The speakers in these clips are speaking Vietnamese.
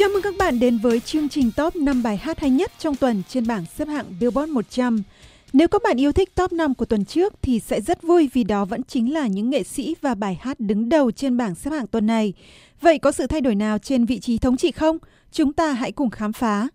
Chào mừng các bạn đến với chương trình top 5 bài hát hay nhất trong tuần trên bảng xếp hạng Billboard 100. Nếu các bạn yêu thích top 5 của tuần trước thì sẽ rất vui vì đó vẫn chính là những nghệ sĩ và bài hát đứng đầu trên bảng xếp hạng tuần này. Vậy có sự thay đổi nào trên vị trí thống trị không? Chúng ta hãy cùng khám phá.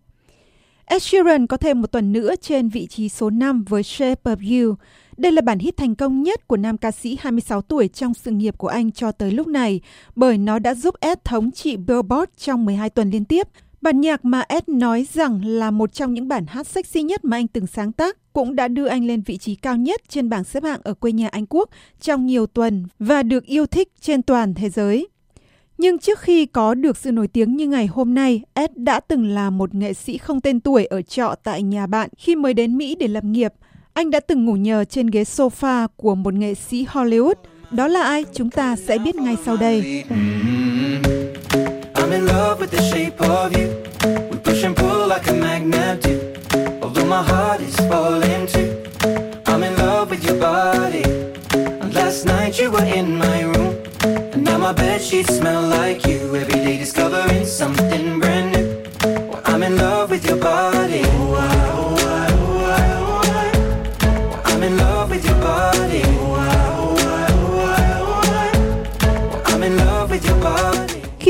Ed Sheeran có thêm một tuần nữa trên vị trí số 5 với Shape of You. Đây là bản hit thành công nhất của nam ca sĩ 26 tuổi trong sự nghiệp của anh cho tới lúc này, bởi nó đã giúp Ed thống trị Billboard trong 12 tuần liên tiếp. Bản nhạc mà Ed nói rằng là một trong những bản hát sexy nhất mà anh từng sáng tác cũng đã đưa anh lên vị trí cao nhất trên bảng xếp hạng ở quê nhà Anh Quốc trong nhiều tuần và được yêu thích trên toàn thế giới. Nhưng trước khi có được sự nổi tiếng như ngày hôm nay, Ed đã từng là một nghệ sĩ không tên tuổi ở trọ tại nhà bạn khi mới đến Mỹ để lập nghiệp. Anh đã từng ngủ nhờ trên ghế sofa của một nghệ sĩ Hollywood. Đó là ai? Chúng ta sẽ biết ngay sau đây. Mm-hmm. My last night you were in my room. And now my bed sheets smell like you. Every day discovering something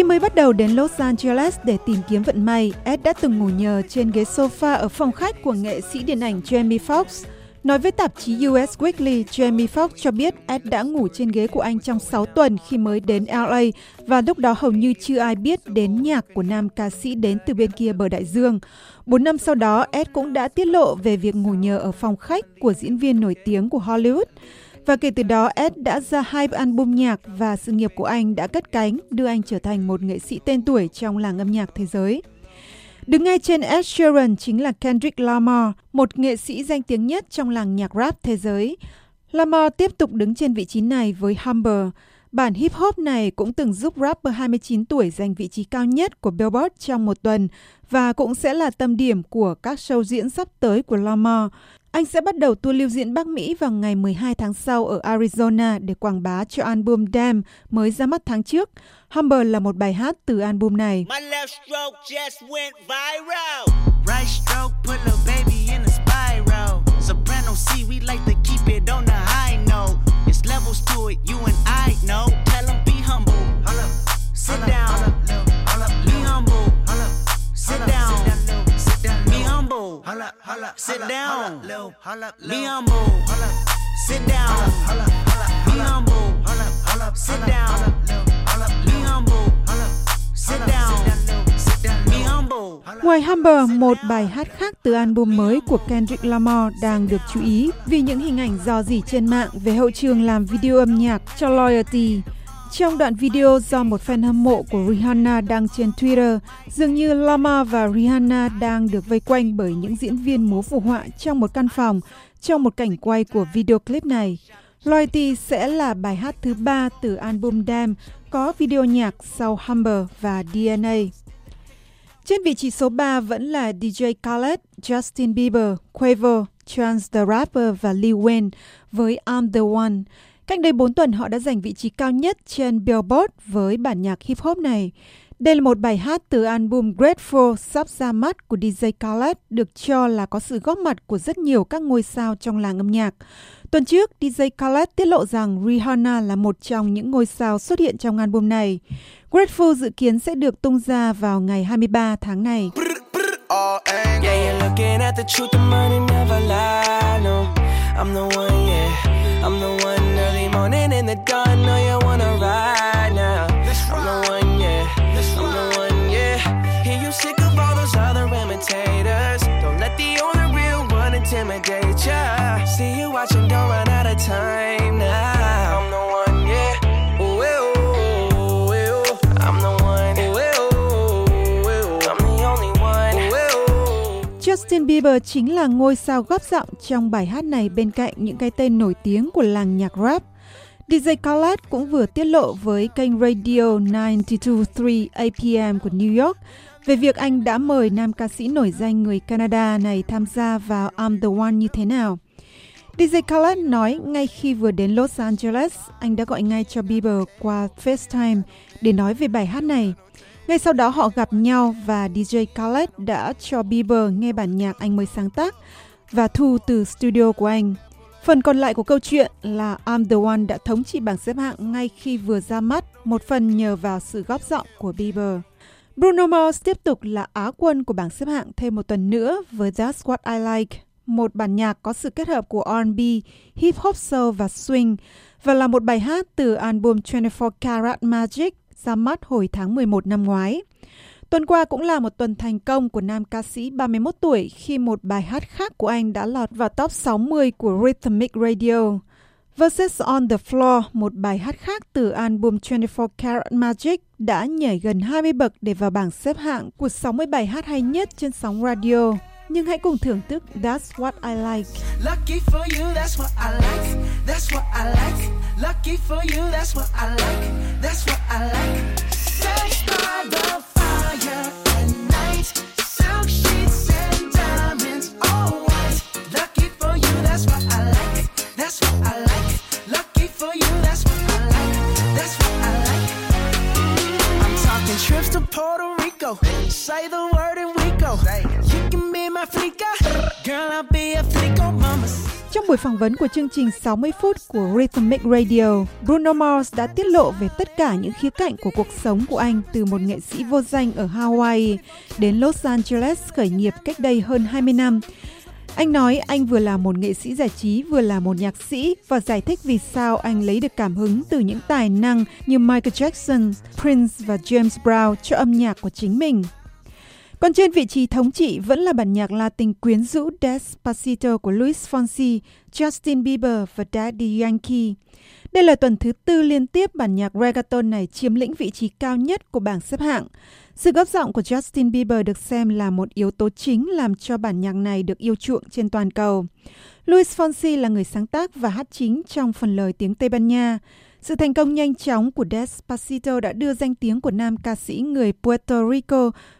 mới bắt đầu đến Los Angeles để tìm kiếm vận may, Ed đã từng ngủ nhờ trên ghế sofa ở phòng khách của nghệ sĩ điện ảnh Jamie Foxx. Nói với tạp chí US Weekly, Jamie Foxx cho biết Ed đã ngủ trên ghế của anh trong 6 tuần khi mới đến LA và lúc đó hầu như chưa ai biết đến nhạc của nam ca sĩ đến từ bên kia bờ đại dương. Bốn năm sau đó, Ed cũng đã tiết lộ về việc ngủ nhờ ở phòng khách của diễn viên nổi tiếng của Hollywood. Và kể từ đó, Ed đã ra hai album nhạc và sự nghiệp của anh đã cất cánh, đưa anh trở thành một nghệ sĩ tên tuổi trong làng âm nhạc thế giới. Đứng ngay trên Ed Sheeran chính là Kendrick Lamar, một nghệ sĩ danh tiếng nhất trong làng nhạc rap thế giới. Lamar tiếp tục đứng trên vị trí này với Humber. Bản hip hop này cũng từng giúp rapper 29 tuổi giành vị trí cao nhất của Billboard trong một tuần và cũng sẽ là tâm điểm của các show diễn sắp tới của Lamar. Anh sẽ bắt đầu tour lưu diễn Bắc Mỹ vào ngày 12 tháng sau ở Arizona để quảng bá cho album Damn mới ra mắt tháng trước. Humber là một bài hát từ album này. Sit Be humble. Sit down. Be humble. Sit down. Be humble. Sit down. Be humble. Ngoài Humber, một bài hát khác từ album mới của Kendrick Lamar đang được chú ý vì những hình ảnh dò dỉ trên mạng về hậu trường làm video âm nhạc cho Loyalty. Trong đoạn video do một fan hâm mộ của Rihanna đăng trên Twitter, dường như Lama và Rihanna đang được vây quanh bởi những diễn viên múa phù họa trong một căn phòng trong một cảnh quay của video clip này. Loyalty sẽ là bài hát thứ ba từ album Damn có video nhạc sau Humber và DNA. Trên vị trí số 3 vẫn là DJ Khaled, Justin Bieber, Quavo, Chance the Rapper và Lil Wayne với I'm the One. Cách đây 4 tuần họ đã giành vị trí cao nhất trên Billboard với bản nhạc hip hop này. Đây là một bài hát từ album Grateful sắp ra mắt của DJ Khaled được cho là có sự góp mặt của rất nhiều các ngôi sao trong làng âm nhạc. Tuần trước, DJ Khaled tiết lộ rằng Rihanna là một trong những ngôi sao xuất hiện trong album này. Grateful dự kiến sẽ được tung ra vào ngày 23 tháng này. I'm the one early morning in the dawn. Know you wanna ride now. I'm the one, yeah. I'm the one, yeah. Hear you sick of all those other imitators. Don't let the only real one intimidate ya. See you watching, don't run out of time now. I'm the one, yeah. Justin Bieber chính là ngôi sao góp giọng trong bài hát này bên cạnh những cái tên nổi tiếng của làng nhạc rap. DJ Khaled cũng vừa tiết lộ với kênh Radio 923 APM của New York về việc anh đã mời nam ca sĩ nổi danh người Canada này tham gia vào I'm the One như thế nào. DJ Khaled nói ngay khi vừa đến Los Angeles, anh đã gọi ngay cho Bieber qua FaceTime để nói về bài hát này. Ngay sau đó họ gặp nhau và DJ Khaled đã cho Bieber nghe bản nhạc anh mới sáng tác và thu từ studio của anh. Phần còn lại của câu chuyện là I'm the One đã thống trị bảng xếp hạng ngay khi vừa ra mắt, một phần nhờ vào sự góp giọng của Bieber. Bruno Mars tiếp tục là á quân của bảng xếp hạng thêm một tuần nữa với That's What I Like, một bản nhạc có sự kết hợp của R&B, hip hop soul và swing và là một bài hát từ album 24 Karat Magic ra mắt hồi tháng 11 năm ngoái. Tuần qua cũng là một tuần thành công của nam ca sĩ 31 tuổi khi một bài hát khác của anh đã lọt vào top 60 của Rhythmic Radio. Versus on the Floor, một bài hát khác từ album 24 Karat Magic đã nhảy gần 20 bậc để vào bảng xếp hạng của 60 bài hát hay nhất trên sóng radio. Nhưng hãy cùng thưởng thức That's What I Like. Lucky for you, that's what I like. That's what I like. Lucky for you, that's what I like. That's what I like. Rico. Say the word and we go. You can be my flica. Girl, I'll be a flico mama. Trong buổi phỏng vấn của chương trình 60 phút của Rhythmic Radio, Bruno Mars đã tiết lộ về tất cả những khía cạnh của cuộc sống của anh từ một nghệ sĩ vô danh ở Hawaii đến Los Angeles khởi nghiệp cách đây hơn 20 năm. Anh nói anh vừa là một nghệ sĩ giải trí vừa là một nhạc sĩ và giải thích vì sao anh lấy được cảm hứng từ những tài năng như Michael Jackson, Prince và James Brown cho âm nhạc của chính mình. Còn trên vị trí thống trị vẫn là bản nhạc Latin quyến rũ Despacito của Luis Fonsi, Justin Bieber và Daddy Yankee. Đây là tuần thứ tư liên tiếp bản nhạc reggaeton này chiếm lĩnh vị trí cao nhất của bảng xếp hạng. Sự góp giọng của Justin Bieber được xem là một yếu tố chính làm cho bản nhạc này được yêu chuộng trên toàn cầu. Luis Fonsi là người sáng tác và hát chính trong phần lời tiếng Tây Ban Nha. Sự thành công nhanh chóng của Despacito đã đưa danh tiếng của nam ca sĩ người Puerto Rico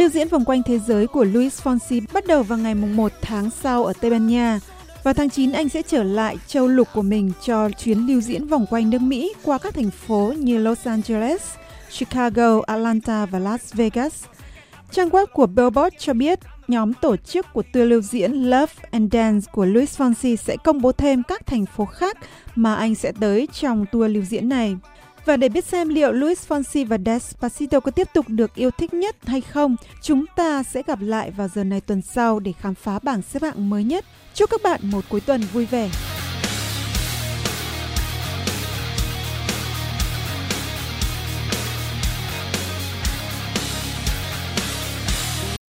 lưu diễn vòng quanh thế giới của Luis Fonsi bắt đầu vào ngày 1 tháng sau ở Tây Ban Nha. Vào tháng 9, anh sẽ trở lại châu lục của mình cho chuyến lưu diễn vòng quanh nước Mỹ qua các thành phố như Los Angeles, Chicago, Atlanta và Las Vegas. Trang web của Billboard cho biết nhóm tổ chức của tour lưu diễn Love and Dance của Luis Fonsi sẽ công bố thêm các thành phố khác mà anh sẽ tới trong tour lưu diễn này. Và để biết xem liệu Luis Fonsi và Despacito có tiếp tục được yêu thích nhất hay không, chúng ta sẽ gặp lại vào giờ này tuần sau để khám phá bảng xếp hạng mới nhất. Chúc các bạn một cuối tuần vui vẻ.